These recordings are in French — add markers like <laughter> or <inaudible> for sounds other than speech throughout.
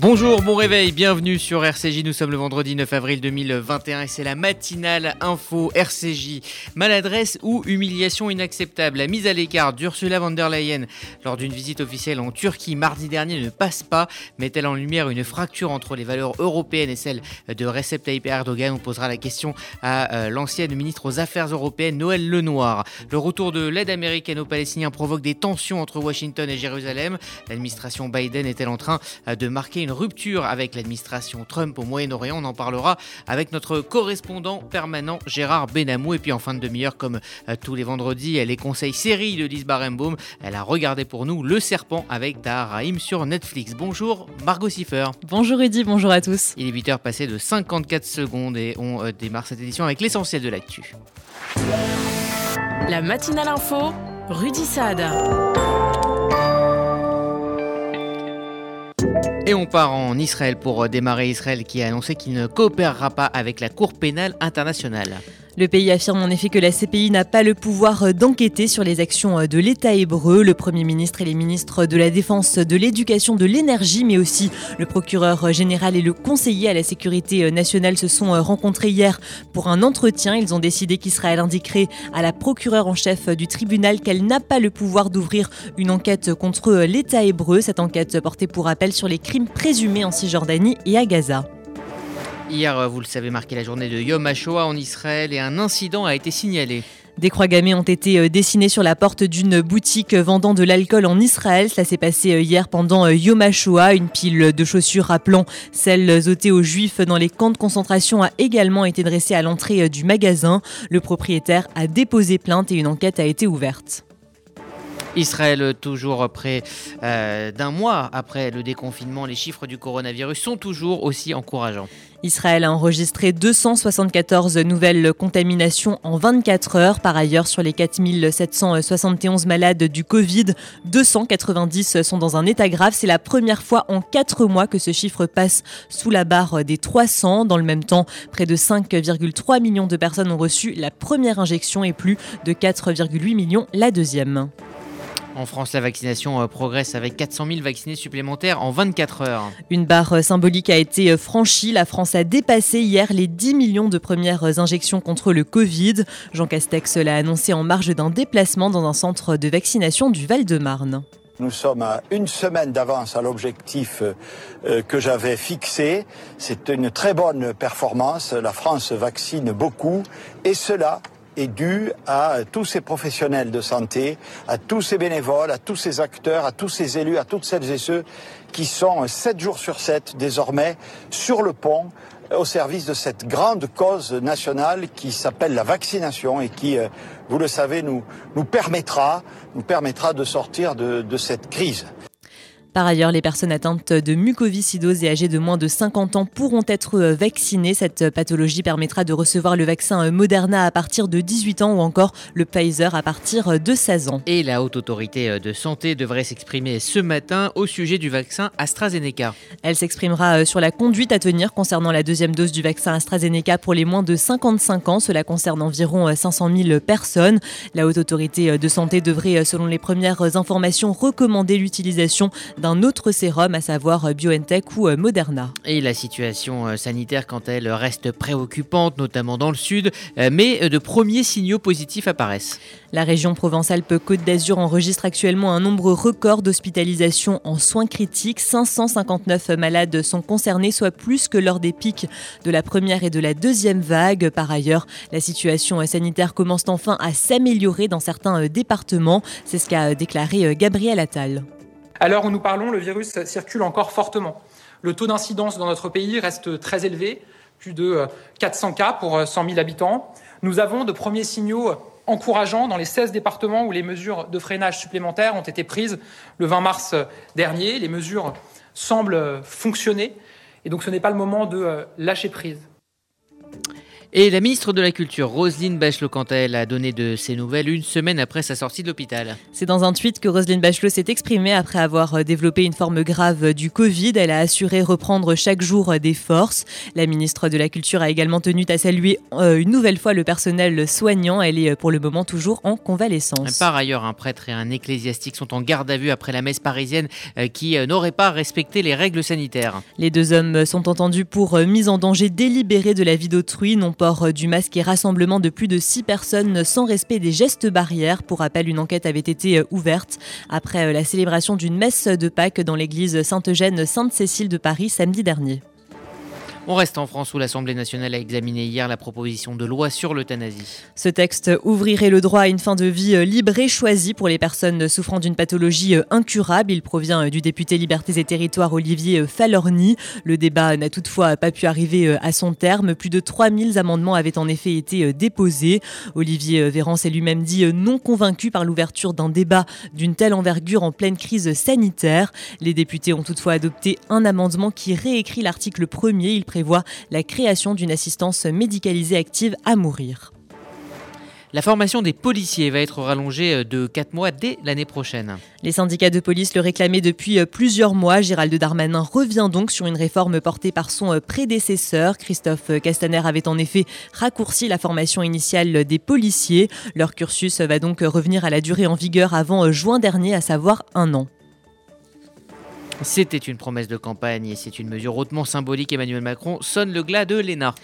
Bonjour, bon réveil, bienvenue sur RCJ. Nous sommes le vendredi 9 avril 2021 et c'est la matinale info RCJ. Maladresse ou humiliation inacceptable. La mise à l'écart d'Ursula von der Leyen lors d'une visite officielle en Turquie mardi dernier ne passe pas. Met-elle en lumière une fracture entre les valeurs européennes et celles de Recep Tayyip Erdogan? On posera la question à euh, l'ancienne ministre aux Affaires européennes Noël Lenoir. Le retour de l'aide américaine aux Palestiniens provoque des tensions entre Washington et Jérusalem. L'administration Biden est-elle en train euh, de marquer une rupture avec l'administration Trump au Moyen-Orient. On en parlera avec notre correspondant permanent Gérard Benamou. Et puis en fin de demi-heure, comme euh, tous les vendredis, les conseils séries de Lise Barenbaum. Elle a regardé pour nous Le Serpent avec Tahar Rahim sur Netflix. Bonjour Margot Siffer. Bonjour Eddy, bonjour à tous. Il est 8h passé de 54 secondes et on euh, démarre cette édition avec l'essentiel de l'actu. La matinale info, Rudy Saad. Et on part en Israël pour démarrer Israël qui a annoncé qu'il ne coopérera pas avec la Cour pénale internationale. Le pays affirme en effet que la CPI n'a pas le pouvoir d'enquêter sur les actions de l'État hébreu. Le Premier ministre et les ministres de la Défense, de l'Éducation, de l'Énergie, mais aussi le procureur général et le conseiller à la sécurité nationale se sont rencontrés hier pour un entretien. Ils ont décidé qu'Israël indiquerait à la procureure en chef du tribunal qu'elle n'a pas le pouvoir d'ouvrir une enquête contre l'État hébreu. Cette enquête portait pour appel sur les crimes présumés en Cisjordanie et à Gaza. Hier, euh, vous le savez, marqué la journée de Yom HaShoah en Israël et un incident a été signalé. Des croix gammées ont été euh, dessinées sur la porte d'une boutique vendant de l'alcool en Israël. Cela s'est passé euh, hier pendant Yom HaShoah. Une pile de chaussures rappelant celles ôtées aux juifs dans les camps de concentration a également été dressée à l'entrée du magasin. Le propriétaire a déposé plainte et une enquête a été ouverte. Israël, toujours près euh, d'un mois après le déconfinement, les chiffres du coronavirus sont toujours aussi encourageants. Israël a enregistré 274 nouvelles contaminations en 24 heures. Par ailleurs, sur les 4771 malades du Covid, 290 sont dans un état grave. C'est la première fois en 4 mois que ce chiffre passe sous la barre des 300. Dans le même temps, près de 5,3 millions de personnes ont reçu la première injection et plus de 4,8 millions la deuxième. En France, la vaccination euh, progresse avec 400 000 vaccinés supplémentaires en 24 heures. Une barre euh, symbolique a été euh, franchie. La France a dépassé hier les 10 millions de premières injections contre le Covid. Jean Castex l'a annoncé en marge d'un déplacement dans un centre de vaccination du Val-de-Marne. Nous sommes à une semaine d'avance à l'objectif que j'avais fixé. C'est une très bonne performance. La France vaccine beaucoup et cela est dû à tous ces professionnels de santé, à tous ces bénévoles, à tous ces acteurs, à tous ces élus, à toutes celles et ceux qui sont 7 jours sur 7 désormais sur le pont au service de cette grande cause nationale qui s'appelle la vaccination et qui, euh, vous le savez, nous, nous permettra, nous permettra de sortir de cette crise. Par ailleurs, les personnes atteintes de mucoviscidose et âgées de moins de 50 ans pourront être euh, vaccinées. Cette pathologie permettra de recevoir le vaccin euh, Moderna à partir de 18 ans ou encore le Pfizer à partir euh, de 16 ans. Et la Haute Autorité de Santé devrait s'exprimer ce matin au sujet du vaccin AstraZeneca. Elle s'exprimera sur la conduite à tenir concernant la deuxième dose du vaccin AstraZeneca pour les moins de 55 ans. Cela concerne environ 500 000 personnes. La Haute Autorité de Santé devrait, selon les premières informations, recommander l'utilisation d'un autre sérum, à savoir BioNTech ou euh, Moderna. Et la situation euh, sanitaire, quant à elle, reste préoccupante, notamment dans le sud, euh, mais de premiers signaux positifs apparaissent. La région Provence-Alpes-Côte d'Azur enregistre actuellement un nombre record d'hospitalisations en soins critiques. 559 malades sont concernés, soit plus que lors des pics de la première et de la deuxième vague. Par ailleurs, la situation sanitaire commence enfin à s'améliorer dans certains départements. C'est ce qu'a déclaré Gabriel Attal. À l'heure où nous parlons, le virus circule encore fortement. Le taux d'incidence dans notre pays reste très élevé, plus de 400 cas pour 100 000 habitants. Nous avons de premiers signaux encourageants dans les 16 départements où les mesures de freinage supplémentaires ont été prises le 20 mars dernier. Les mesures semblent fonctionner et donc ce n'est pas le moment de lâcher prise. Et la ministre de la Culture, Roselyne Bachelot, quant à elle, a donné de ses nouvelles une semaine après sa sortie de l'hôpital. C'est dans un tweet que Roselyne Bachelot s'est exprimée après avoir euh, développé une forme grave du Covid. Elle a assuré reprendre chaque jour euh, des forces. La ministre de la Culture a également tenu à saluer euh, une nouvelle fois le personnel soignant. Elle est pour le moment toujours en convalescence. Par ailleurs, un prêtre et un ecclésiastique sont en garde à vue après la messe parisienne qui n'aurait pas respecté les règles sanitaires. Les deux hommes sont entendus pour mise en danger délibérée de la vie d'autrui, non port du masque et rassemblement de plus de 6 personnes sans respect des gestes barrières. Pour rappel, une enquête avait été euh, ouverte après euh, la célébration d'une messe de Pâques dans l'église Sainte-Eugène Sainte-Cécile de Paris samedi dernier. On reste en France où l'Assemblée nationale a examiné hier la proposition de loi sur l'euthanasie. Ce texte ouvrirait le droit à une fin de vie euh, libre et choisie pour les personnes souffrant d'une pathologie euh, incurable. Il provient euh, du député Libertés et Territoires Olivier Falorni. Le débat n'a toutefois pas pu arriver à son terme. Plus de 3000 amendements avaient en effet été déposés. Olivier Véran s'est lui-même dit non convaincu par l'ouverture d'un débat d'une telle envergure en pleine crise sanitaire. Les députés ont toutefois adopté un amendement qui réécrit l'article 1er. Il prévoit la création d'une assistance médicalisée active à mourir. La formation des policiers va être rallongée euh, de 4 mois dès l'année prochaine. Les syndicats de police le réclamaient depuis euh, plusieurs mois. Gérald Darmanin revient donc sur une réforme portée par son euh, prédécesseur. Christophe Castaner avait en effet raccourci la formation initiale des policiers. Leur cursus va donc revenir à la durée en vigueur avant juin dernier, à savoir un an. C'était une promesse de campagne et c'est une mesure hautement symbolique. Emmanuel Macron sonne le glas de l'ENA.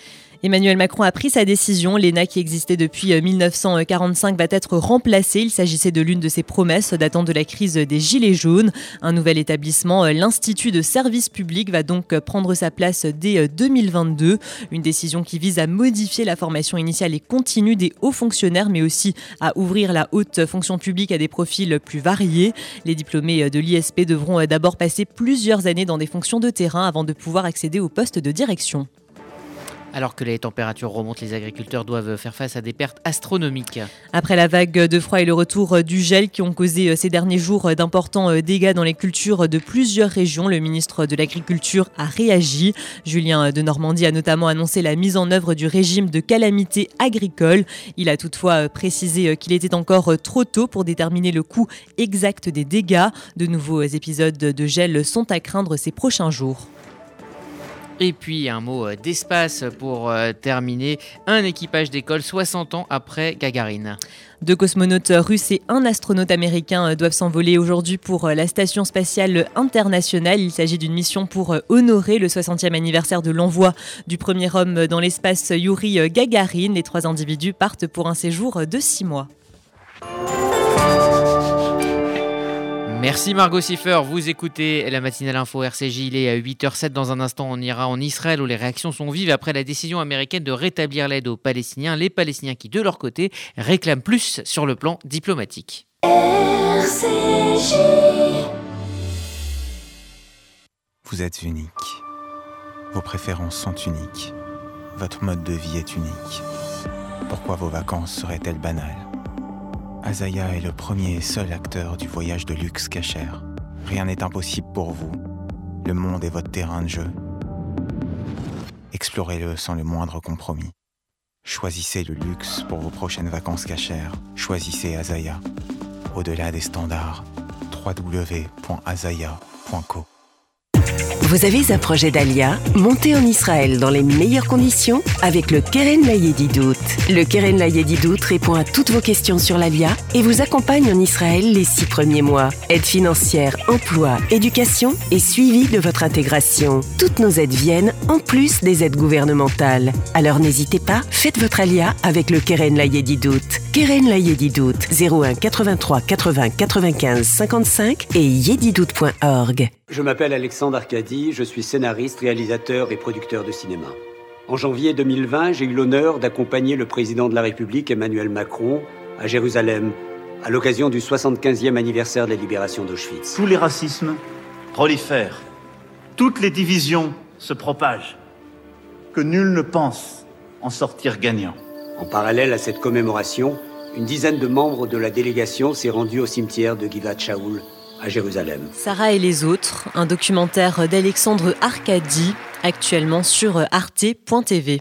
Emmanuel Macron a pris sa décision. L'ENA, qui existait depuis 1945, euh, va être remplacée. Il s'agissait de l'une de ses promesses datant de la crise des Gilets jaunes. Un nouvel établissement, euh, l'Institut de service public, va donc prendre sa place dès 2022. Euh, une décision qui vise à modifier la formation initiale et continue des hauts fonctionnaires, mais aussi à ouvrir la haute fonction publique à des profils plus variés. Les diplômés de l'ISP devront d'abord passer plusieurs années dans des fonctions de terrain avant de pouvoir accéder au poste de direction. Alors que les températures remontent, les agriculteurs doivent faire face à des pertes astronomiques. Après la vague de froid et le retour du gel qui ont causé euh, ces derniers jours euh, d'importants euh, dégâts dans les cultures de plusieurs régions, le ministre de l'Agriculture a réagi. Julien de Normandie a notamment annoncé la mise en œuvre du régime de calamité agricole. Il a toutefois précisé qu'il était encore trop tôt pour déterminer le coût exact des dégâts. De nouveaux épisodes de gel sont à craindre ces prochains jours. Et puis un mot euh, d'espace pour euh, terminer. Un équipage d'école 60 ans après Gagarine. Deux cosmonautes russes et un astronaute américain euh, doivent s'envoler aujourd'hui pour la Station spatiale internationale. Il s'agit d'une mission pour honorer le 60e anniversaire de l'envoi du premier homme dans l'espace Yuri Gagarin. Les trois individus partent pour un séjour de six mois. Merci Margot Siffer, vous écoutez la matinale info RCJ, il est à 8h07 dans un instant, on ira en Israël où les réactions sont vives après la décision américaine de rétablir l'aide aux Palestiniens, les Palestiniens qui de leur côté réclament plus sur le plan diplomatique. RCJ. Vous êtes unique, vos préférences sont uniques, votre mode de vie est unique. Pourquoi vos vacances seraient-elles banales? Azaya est le premier et seul acteur du voyage de luxe cachère. Rien n'est impossible pour vous. Le monde est votre terrain de jeu. Explorez-le sans le moindre compromis. Choisissez le luxe pour vos prochaines vacances cachères. Choisissez Azaya. Au-delà des standards, www.azaya.co. Vous avez un projet d'Alia Montez en Israël dans les meilleures conditions avec le Keren Layedidout. Le Keren Layedidout répond à toutes vos questions sur l'Alia et vous accompagne en Israël les six premiers mois. Aide financière, emploi, éducation et suivi de votre intégration. Toutes nos aides viennent en plus des aides gouvernementales. Alors n'hésitez pas, faites votre Alia avec le Keren Layedidout. Keren Layedidout 01 83 80 95 55 et yedidout.org. Je m'appelle Alexandre Arcadi, je suis scénariste, réalisateur et producteur de cinéma. En janvier 2020, j'ai eu l'honneur d'accompagner le président de la République, Emmanuel Macron, à Jérusalem, à l'occasion du 75e anniversaire de la libération d'Auschwitz. Tous les racismes prolifèrent, toutes les divisions se propagent, que nul ne pense en sortir gagnant. En parallèle à cette commémoration, une dizaine de membres de la délégation s'est rendue au cimetière de Givat Shaul à Jérusalem. Sarah et les autres, un documentaire d'Alexandre Arcadi, actuellement sur arte.tv.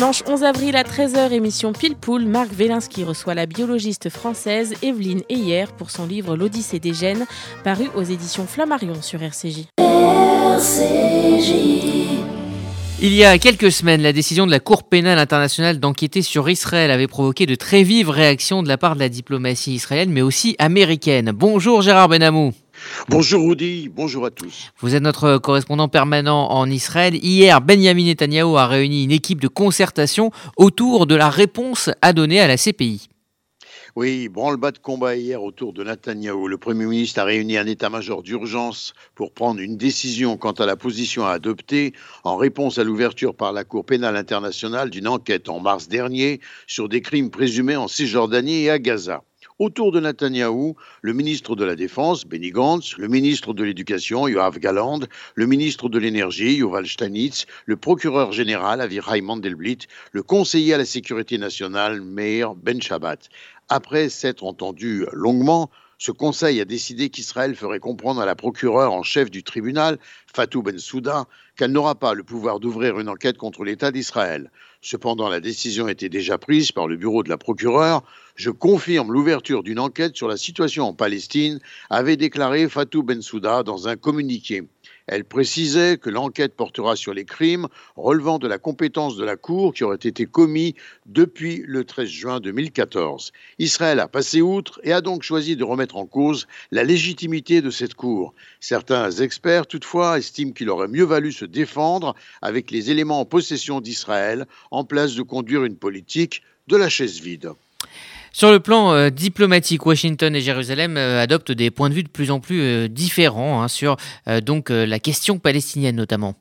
Dimanche 11 avril à 13h, émission Pile Marc Vélinski reçoit la biologiste française Evelyne Heyer pour son livre L'Odyssée des gènes, paru aux éditions Flammarion sur RCJ. Il y a quelques semaines, la décision de la Cour pénale internationale d'enquêter sur Israël avait provoqué de très vives réactions de la part de la diplomatie israélienne, mais aussi américaine. Bonjour Gérard Benamou. Bonjour Rudy, bonjour à tous. Vous êtes notre correspondant permanent en Israël. Hier, Benjamin Netanyahu a réuni une équipe de concertation autour de la réponse à donner à la CPI. Oui, branle-bas de combat hier autour de Netanyahou. Le Premier ministre a réuni un état-major d'urgence pour prendre une décision quant à la position à adopter en réponse à l'ouverture par la Cour pénale internationale d'une enquête en mars dernier sur des crimes présumés en Cisjordanie et à Gaza. Autour de Netanyahou, le ministre de la Défense, Benny Gantz, le ministre de l'Éducation, Yoav Galand, le ministre de l'Énergie, Yuval Stanitz, le procureur général, Avirai Mandelblit, le conseiller à la sécurité nationale, Meir Ben Shabbat. Après s'être entendu longuement, ce Conseil a décidé qu'Israël ferait comprendre à la procureure en chef du tribunal, Fatou Bensouda, qu'elle n'aura pas le pouvoir d'ouvrir une enquête contre l'État d'Israël. Cependant, la décision était déjà prise par le bureau de la procureure. Je confirme l'ouverture d'une enquête sur la situation en Palestine, avait déclaré Fatou Bensouda dans un communiqué. Elle précisait que l'enquête portera sur les crimes relevant de la compétence de la Cour qui auraient été commis depuis le 13 juin 2014. Israël a passé outre et a donc choisi de remettre en cause la légitimité de cette Cour. Certains experts, toutefois, estiment qu'il aurait mieux valu se défendre avec les éléments en possession d'Israël en place de conduire une politique de la chaise vide. Sur le plan euh, diplomatique, Washington et Jérusalem euh, adoptent des points de vue de plus en plus euh, différents hein, sur la question palestinienne notamment.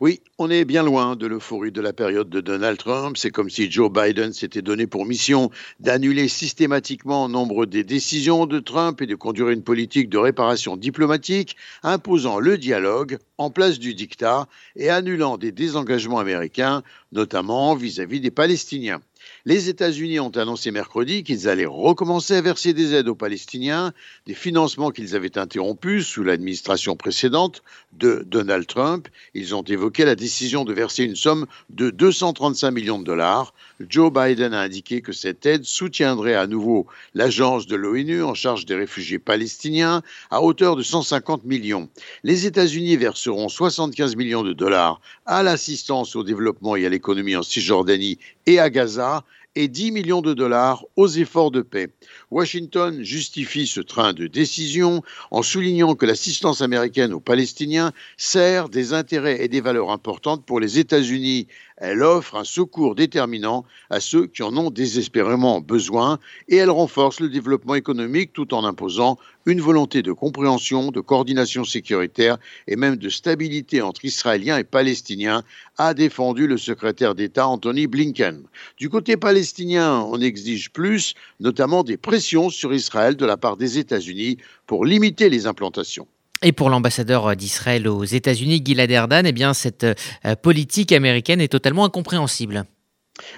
Oui, on est bien loin de l'euphorie de la période de Donald Trump. C'est comme si Joe Biden s'était donné pour mission d'annuler systématiquement nombre des décisions de Trump et de conduire une politique de réparation diplomatique, imposant le dialogue en place du dictat et annulant des désengagements américains, notamment vis à -vis des Palestiniens. Les États-Unis ont annoncé mercredi qu'ils allaient recommencer à verser des aides aux Palestiniens, des financements qu'ils avaient interrompus sous l'administration précédente de Donald Trump. Ils ont évoqué la décision de verser une somme de 235 millions de dollars. Joe Biden a indiqué que cette aide soutiendrait à nouveau l'agence de l'ONU en charge des réfugiés palestiniens à hauteur de 150 millions. Les États-Unis verseront 75 millions de dollars à l'assistance au développement et à l'économie en Cisjordanie et à Gaza et 10 millions de dollars aux efforts de paix. Washington justifie ce train de décision en soulignant que l'assistance américaine aux Palestiniens sert des intérêts et des valeurs importantes pour les États-Unis. Elle offre un secours déterminant à ceux qui en ont désespérément besoin et elle renforce le développement économique tout en imposant une volonté de compréhension, de coordination sécuritaire et même de stabilité entre Israéliens et Palestiniens, a défendu le secrétaire d'État Anthony Blinken. Du côté palestinien, on exige plus, notamment des pressions sur Israël de la part des États-Unis pour limiter les implantations. Et pour l'ambassadeur d'Israël aux États-Unis, Gilad Erdan, eh bien, cette euh, politique américaine est totalement incompréhensible.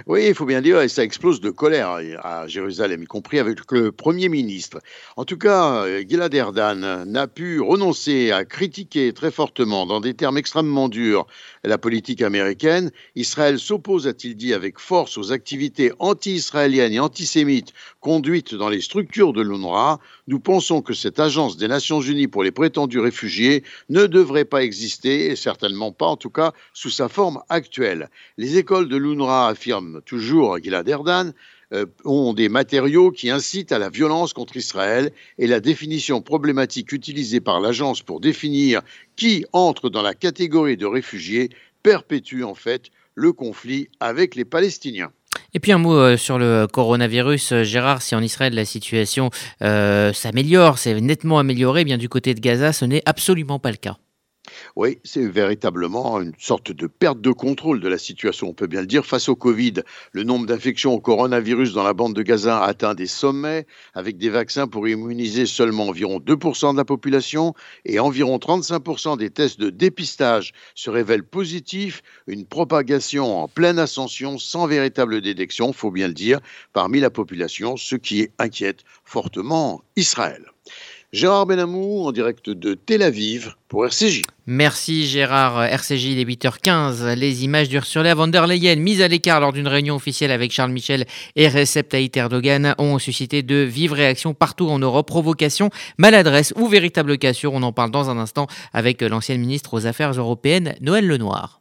Oui, il faut bien dire, et ça explose de colère à Jérusalem, y compris avec le Premier ministre. En tout cas, Gilad Erdan n'a pu renoncer à critiquer très fortement, dans des termes extrêmement durs, la politique américaine. Israël s'oppose, a-t-il dit, avec force aux activités anti-israéliennes et antisémites conduites dans les structures de l'UNRWA. Nous pensons que cette agence des Nations Unies pour les prétendus réfugiés ne devrait pas exister, et certainement pas, en tout cas, sous sa forme actuelle. Les écoles de l'UNRWA affirment toujours Gilad Erdan, euh, ont des matériaux qui incitent à la violence contre Israël et la définition problématique utilisée par l'agence pour définir qui entre dans la catégorie de réfugiés perpétue en fait le conflit avec les Palestiniens. Et puis un mot euh, sur le coronavirus, euh, Gérard, si en Israël la situation s'améliore, c'est nettement amélioré, eh bien du côté de Gaza, ce n'est absolument pas le cas. Oui, c'est véritablement une sorte de perte de contrôle de la situation, on peut bien le dire. Face au Covid, le nombre d'infections au coronavirus dans la bande de Gaza a atteint des sommets, avec des vaccins pour immuniser seulement environ 2% de la population et environ 35% des tests de dépistage se révèlent positifs, une propagation en pleine ascension sans véritable détection, faut bien le dire, parmi la population, ce qui inquiète fortement Israël. Gérard Benamou en direct de Tel Aviv pour RCJ. Merci Gérard. RCJ, il est 8h15. Les images d'Ursula von der Leyen mises à l'écart lors d'une réunion officielle avec Charles Michel et Recep Tayyip Erdogan ont suscité de vives réactions partout en Europe. Provocation, maladresse ou véritable cassure. On en parle dans un instant avec l'ancienne ministre aux Affaires européennes, Noël Lenoir.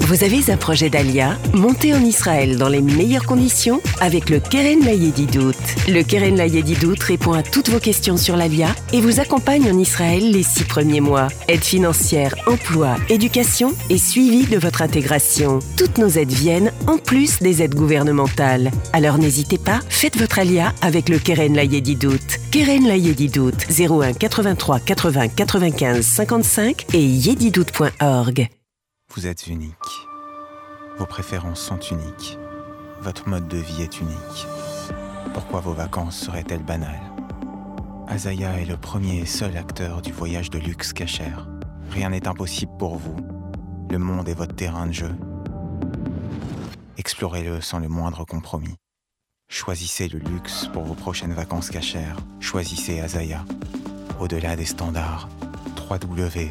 Vous avez un projet d'Alia Montez en Israël dans les meilleures conditions avec le Keren Layedidout. Le Keren Layedidout répond à toutes vos questions sur l'Alia et vous accompagne en Israël les six premiers mois. Aide financière, emploi, éducation et suivi de votre intégration. Toutes nos aides viennent en plus des aides gouvernementales. Alors n'hésitez pas, faites votre Alia avec le Keren Layedidout. Keren Layedidout 01 83 80 95 55 et yedidout.org. Vous êtes unique. Vos préférences sont uniques. Votre mode de vie est unique. Pourquoi vos vacances seraient-elles banales? Azaya est le premier et seul acteur du voyage de luxe cachère. Rien n'est impossible pour vous. Le monde est votre terrain de jeu. Explorez-le sans le moindre compromis. Choisissez le luxe pour vos prochaines vacances cachères. Choisissez Azaya. Au-delà des standards, www.azaya.co.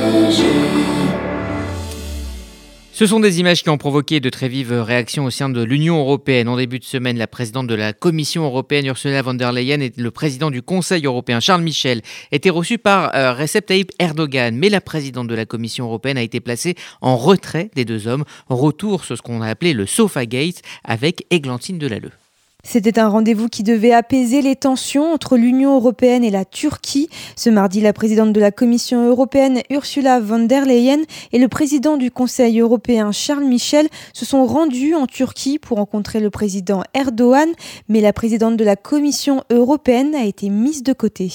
Ce sont des images qui ont provoqué de très vives réactions au sein de l'Union européenne. En début de semaine, la présidente de la Commission européenne, Ursula von der Leyen, et le président du Conseil européen, Charles Michel, étaient reçus par euh, Recep Tayyip Erdogan. Mais la présidente de la Commission européenne a été placée en retrait des deux hommes. Retour sur ce qu'on a appelé le Sofa Gate avec Églantine Delalleux. C'était un rendez-vous qui devait apaiser les tensions entre l'Union européenne et la Turquie. Ce mardi, la présidente de la Commission européenne, Ursula von der Leyen, et le président du Conseil européen, Charles Michel, se sont rendus en Turquie pour rencontrer le président Erdogan, mais la présidente de la Commission européenne a été mise de côté.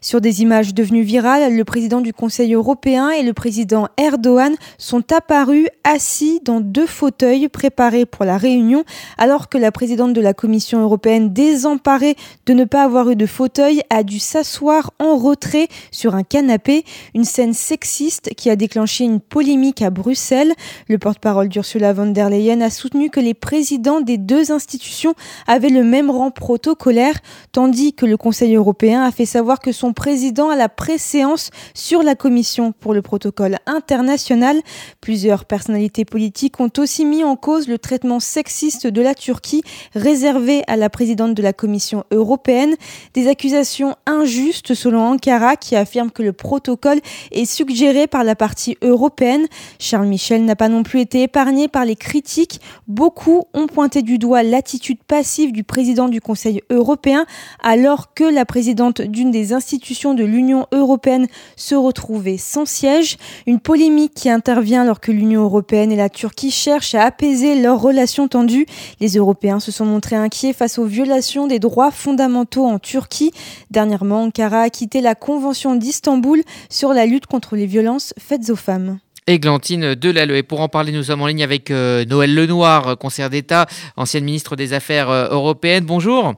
Sur des images devenues virales, le président du Conseil européen et le président Erdogan sont apparus assis dans deux fauteuils préparés pour la réunion, alors que la présidente de la Commission européenne, désemparée de ne pas avoir eu de fauteuil, a dû s'asseoir en retrait sur un canapé. Une scène sexiste qui a déclenché une polémique à Bruxelles. Le porte-parole d'Ursula von der Leyen a soutenu que les présidents des deux institutions avaient le même rang protocolaire, tandis que le Conseil européen a fait savoir que son président à la préséance sur la commission pour le protocole international. Plusieurs personnalités politiques ont aussi mis en cause le traitement sexiste de la Turquie réservé à la présidente de la commission européenne. Des accusations injustes selon Ankara qui affirme que le protocole est suggéré par la partie européenne. Charles Michel n'a pas non plus été épargné par les critiques. Beaucoup ont pointé du doigt l'attitude passive du président du Conseil européen alors que la présidente d'une des institutions de l'Union européenne se retrouvait sans siège. Une polémique qui intervient alors que l'Union européenne et la Turquie cherchent à apaiser leurs relations tendues. Les Européens se sont montrés inquiets face aux violations des droits fondamentaux en Turquie. Dernièrement, Ankara a quitté la Convention d'Istanbul sur la lutte contre les violences faites aux femmes. Églantine Delalleux. Et pour en parler, nous sommes en ligne avec Noël Lenoir, conseillère d'État, ancienne ministre des Affaires européennes. Bonjour.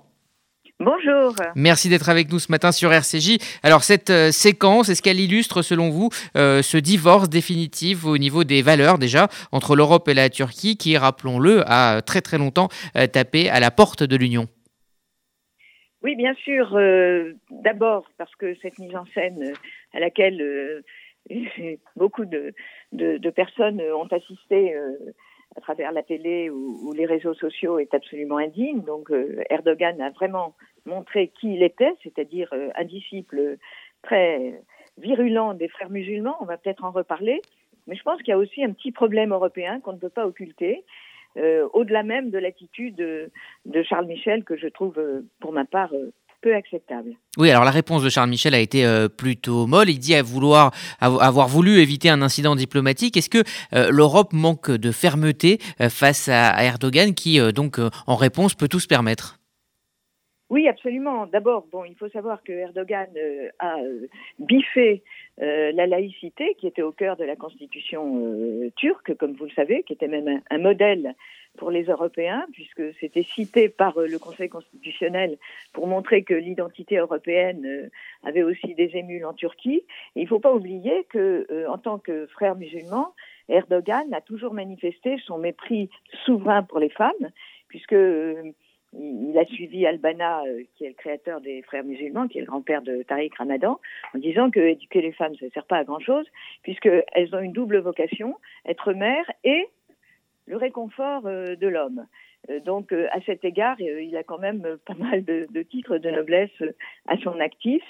Bonjour. Merci d'être avec nous ce matin sur RCJ. Alors cette euh, séquence, est-ce qu'elle illustre selon vous euh, ce divorce définitif au niveau des valeurs déjà entre l'Europe et la Turquie qui, rappelons-le, a très très longtemps euh, tapé à la porte de l'Union? Oui, bien sûr. D'abord parce que cette mise en scène à laquelle <laughs> beaucoup de, de, personnes ont assisté travers la télé ou, les réseaux sociaux est absolument indigne. Donc Erdogan a vraiment montrer qui il était, c'est-à-dire euh, un disciple très virulent des frères musulmans. On va peut-être en reparler. Mais je pense qu'il y a aussi un petit problème européen qu'on ne peut pas occulter, euh, au-delà même de l'attitude de, Charles Michel, que je trouve, euh, pour ma part, peu acceptable. Oui, alors la réponse de Charles Michel a été plutôt molle. Il dit à vouloir, avoir voulu éviter un incident diplomatique. Est-ce que l'Europe manque de fermeté face à, Erdogan, qui donc en réponse peut tout se permettre? Oui, absolument. D'abord, bon, il faut savoir que Erdogan euh, a euh, biffé euh, la laïcité qui était au cœur de la constitution turque, comme vous le savez, qui était même un, modèle pour les Européens, puisque c'était cité par le Conseil constitutionnel pour montrer que l'identité européenne avait aussi des émules en Turquie. Il ne faut pas oublier que, en tant que frère musulman, Erdogan a toujours manifesté son mépris souverain pour les femmes, puisque il a suivi Albana, euh, qui est le créateur des frères musulmans, qui est le grand-père de Tariq Ramadan, en disant que éduquer les femmes, ne sert pas à grand-chose, puisqu'elles ont une double vocation, être mère et le réconfort euh, de l'homme. Euh, donc, à cet égard, il a quand même pas mal de, titres de noblesse à son actif.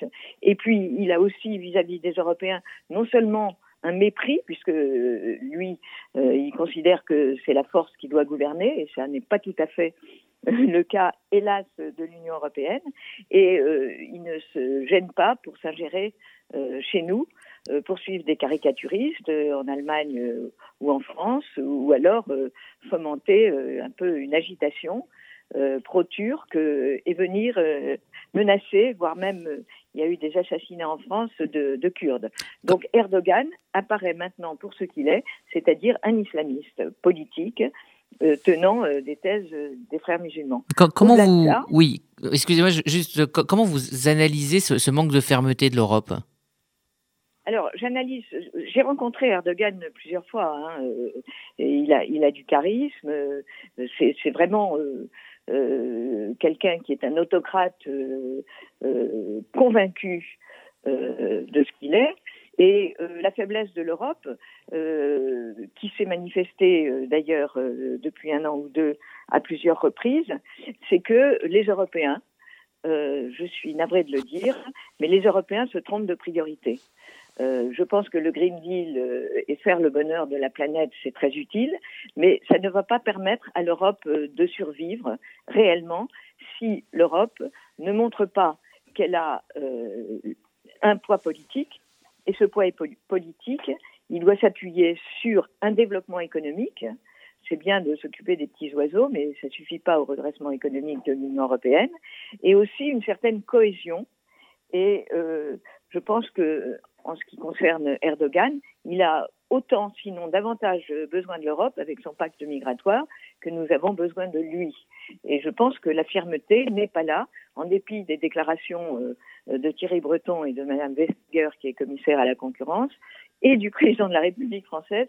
Et puis, il a aussi, vis-à-vis des Européens, non seulement un mépris, puisque lui, il considère que c'est la force qui doit gouverner, et ça n'est pas tout à fait le cas, hélas, de l'Union européenne, et euh, il ne se gêne pas pour s'ingérer euh, chez nous, euh, poursuivre des caricaturistes en Allemagne ou en France, ou alors fomenter un peu une agitation pro-turque et venir menacer, voire même il y a eu des assassinats en France de, de, Kurdes. Donc Erdogan apparaît maintenant pour ce qu'il est, c'est-à-dire un islamiste politique euh, tenant euh, des thèses euh, des frères musulmans. comment vous, oui, excusez-moi, juste comment vous analysez ce, manque de fermeté de l'Europe? Alors, j'analyse. J'ai rencontré Erdogan plusieurs fois. Hein, il a, il a du charisme. C'est vraiment quelqu'un qui est un autocrate convaincu de ce qu'il est. Et euh, la faiblesse de l'Europe, euh, qui s'est manifestée euh, d'ailleurs depuis un an ou deux à plusieurs reprises, c'est que les Européens, je suis navrée de le dire, mais les Européens se trompent de priorité. Je pense que le Green Deal et faire le bonheur de la planète, c'est très utile, mais ça ne va pas permettre à l'Europe de survivre réellement si l'Europe ne montre pas qu'elle a un poids politique et ce poids politique, il doit s'appuyer sur un développement économique. C'est bien de s'occuper des petits oiseaux, mais ça ne suffit pas au redressement économique de l'Union européenne. Et aussi une certaine cohésion. Et euh, je pense que, en ce qui concerne Erdogan, il a autant, sinon davantage, besoin de l'Europe avec son pacte migratoire que nous avons besoin de lui. Et je pense que la fermeté n'est pas là, en dépit des déclarations euh, de Thierry Breton et de Mme Vestager, qui est commissaire à la concurrence, et du président de la République française,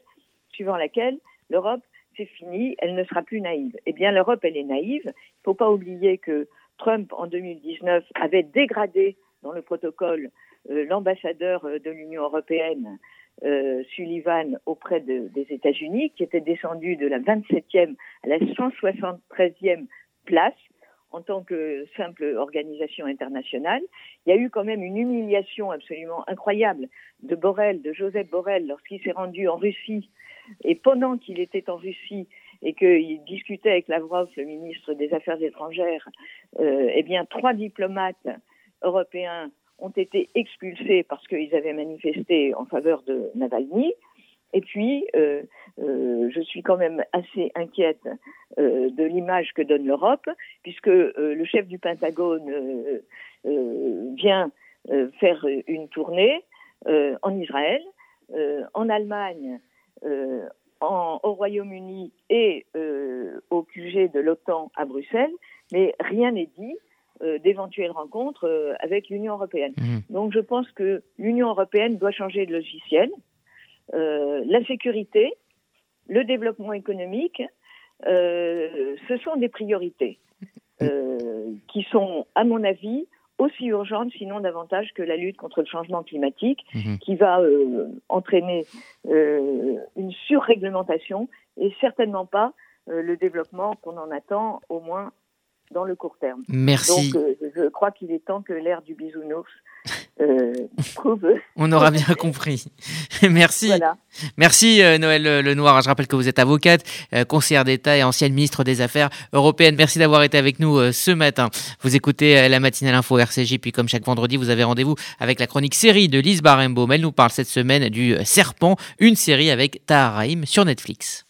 suivant laquelle l'Europe, c'est fini, elle ne sera plus naïve. Eh bien, l'Europe, elle est naïve. Il ne faut pas oublier que Trump, en 2019, avait dégradé dans le protocole l'ambassadeur euh, de l'Union européenne euh, Sullivan auprès des États-Unis, qui était descendu de la 27e à la 173e place en tant que simple organisation internationale. Il y a eu quand même une humiliation absolument incroyable de Borrell, de Joseph Borrell, lorsqu'il s'est rendu en Russie. Et pendant qu'il était en Russie et qu'il discutait avec Lavrov, le ministre des Affaires étrangères, euh, eh bien, trois diplomates européens ont été expulsés parce qu'ils avaient manifesté en faveur de Navalny. Et puis, euh, euh, je suis quand même assez inquiète euh, de l'image que donne l'Europe, puisque le chef du Pentagone vient faire une tournée en Israël, en Allemagne. au Royaume-Uni et au QG de l'OTAN à Bruxelles, mais rien n'est dit d'éventuelles rencontres avec l'Union européenne. Mmh. Donc je pense que l'Union européenne doit changer de logiciel. la sécurité, le développement économique, euh, ce sont des priorités euh, qui sont, à mon avis, aussi urgentes, sinon davantage que la lutte contre le changement climatique, mhm. qui va euh, entraîner une surréglementation et certainement pas le développement qu'on en attend, au moins dans le court terme. Merci. Donc, je crois qu'il est temps que l'ère du bisounours euh, <laughs> On aura bien compris. <laughs> Merci. Merci euh, Noël Lenoir. Je rappelle que vous êtes avocate, euh, conseillère d'État et ancienne ministre des Affaires européennes. Merci d'avoir été avec nous ce matin. Vous écoutez la matinale info RCJ, puis comme chaque vendredi, vous avez rendez-vous avec la chronique série de Lise Barembaum. Elle nous parle cette semaine du Serpent, une série avec Tahar Rahim sur Netflix.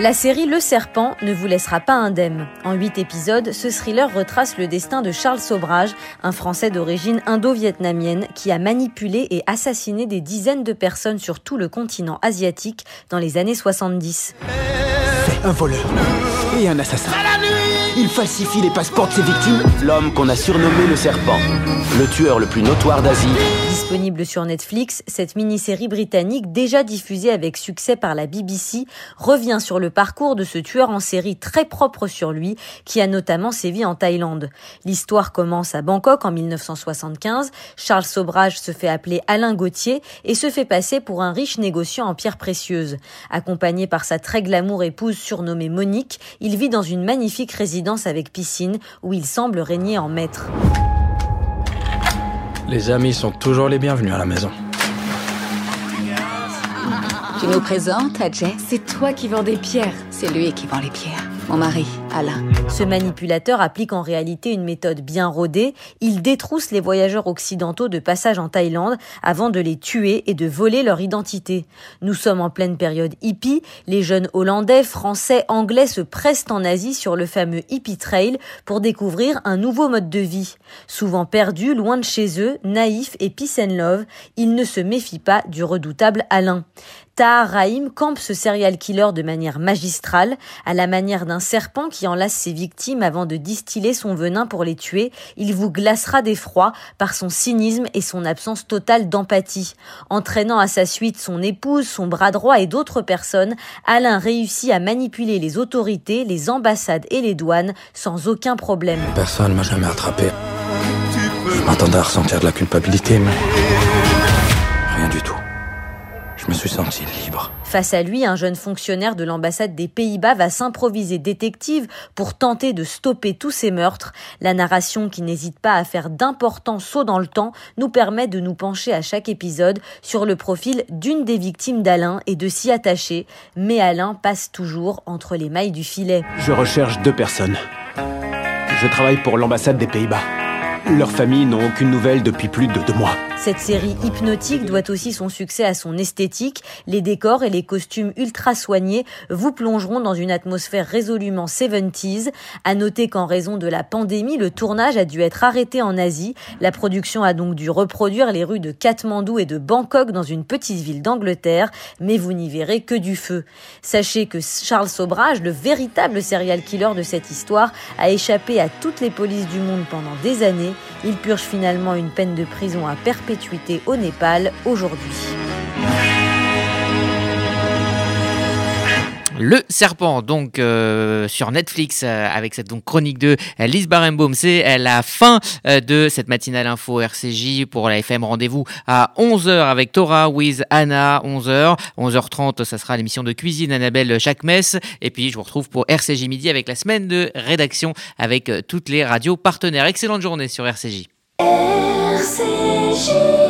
La série Le Serpent ne vous laissera pas indemne. En huit épisodes, ce thriller retrace le destin de Charles Sobrage, un Français d'origine indo-vietnamienne qui a manipulé et assassiné des dizaines de personnes sur tout le continent asiatique dans les années 70. C'est un voleur et un assassin. Il falsifie les passeports de ses victimes. L'homme qu'on a surnommé le serpent, le tueur le plus notoire d'Asie. Disponible sur Netflix, cette mini-série britannique, déjà diffusée avec succès par la BBC, revient sur le parcours de ce tueur en série très propre sur lui, qui a notamment sévi en Thaïlande. L'histoire commence à Bangkok en 1975. Charles Sobrage se fait appeler Alain Gauthier et se fait passer pour un riche négociant en pierres précieuses. Accompagné par sa très glamour épouse surnommée Monique, il vit dans une magnifique résidence avec piscine où il semble régner en maître. Les amis sont toujours les bienvenus à la maison. Tu nous présentes à C'est toi qui vends des pierres. C'est lui qui vend les pierres. Mon mari, Alain. Ce manipulateur applique en réalité une méthode bien rodée. Il détrousse les voyageurs occidentaux de passage en Thaïlande avant de les tuer et de voler leur identité. Nous sommes en pleine période hippie. Les jeunes Hollandais, Français, Anglais se pressent en Asie sur le fameux hippie trail pour découvrir un nouveau mode de vie. Souvent perdus, loin de chez eux, naïfs et peace and love, ils ne se méfient pas du redoutable Alain. Tahar campe ce serial killer de manière magistrale, à la manière d'un serpent qui enlace ses victimes avant de distiller son venin pour les tuer. Il vous glacera d'effroi par son cynisme et son absence totale d'empathie. Entraînant à sa suite son épouse, son bras droit et d'autres personnes, Alain réussit à manipuler les autorités, les ambassades et les douanes sans aucun problème. Personne m'a jamais attrapé. Je m'attendais à ressentir de la culpabilité, mais. Je me suis senti libre. Face à lui, un jeune fonctionnaire de l'ambassade des Pays-Bas va s'improviser détective pour tenter de stopper tous ces meurtres. La narration, qui n'hésite pas à faire d'importants sauts dans le temps, nous permet de nous pencher à chaque épisode sur le profil d'une des victimes d'Alain et de s'y attacher. Mais Alain passe toujours entre les mailles du filet. Je recherche deux personnes. Je travaille pour l'ambassade des Pays-Bas. Leurs familles n'ont aucune nouvelle depuis plus de deux mois. Cette série hypnotique doit aussi son succès à son esthétique. Les décors et les costumes ultra soignés vous plongeront dans une atmosphère résolument 70s. À noter qu'en raison de la pandémie, le tournage a dû être arrêté en Asie. La production a donc dû reproduire les rues de Katmandou et de Bangkok dans une petite ville d'Angleterre, mais vous n'y verrez que du feu. Sachez que Charles Sobrage, le véritable serial killer de cette histoire, a échappé à toutes les polices du monde pendant des années. Il purge finalement une peine de prison à perpétuité au Népal aujourd'hui. Le Serpent, donc euh, sur Netflix, euh, avec cette chronique de Lise Barenbaum. C'est la fin euh, de cette matinale info RCJ pour la FM. Rendez-vous à 11h avec Torah with Anna, 11h. 11h30, ça sera l'émission de cuisine Annabelle chaque messe. Et puis, je vous retrouve pour RCJ Midi avec la semaine de rédaction avec toutes les radios partenaires. Excellente journée sur RCJ. RCJ.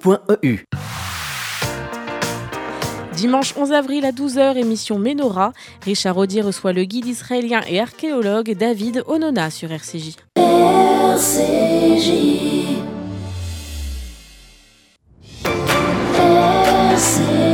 Dimanche 11 avril à 12h, émission Ménora. Richard Rodi reçoit le guide israélien et archéologue David Onona sur RCJ. RCJ. RCJ.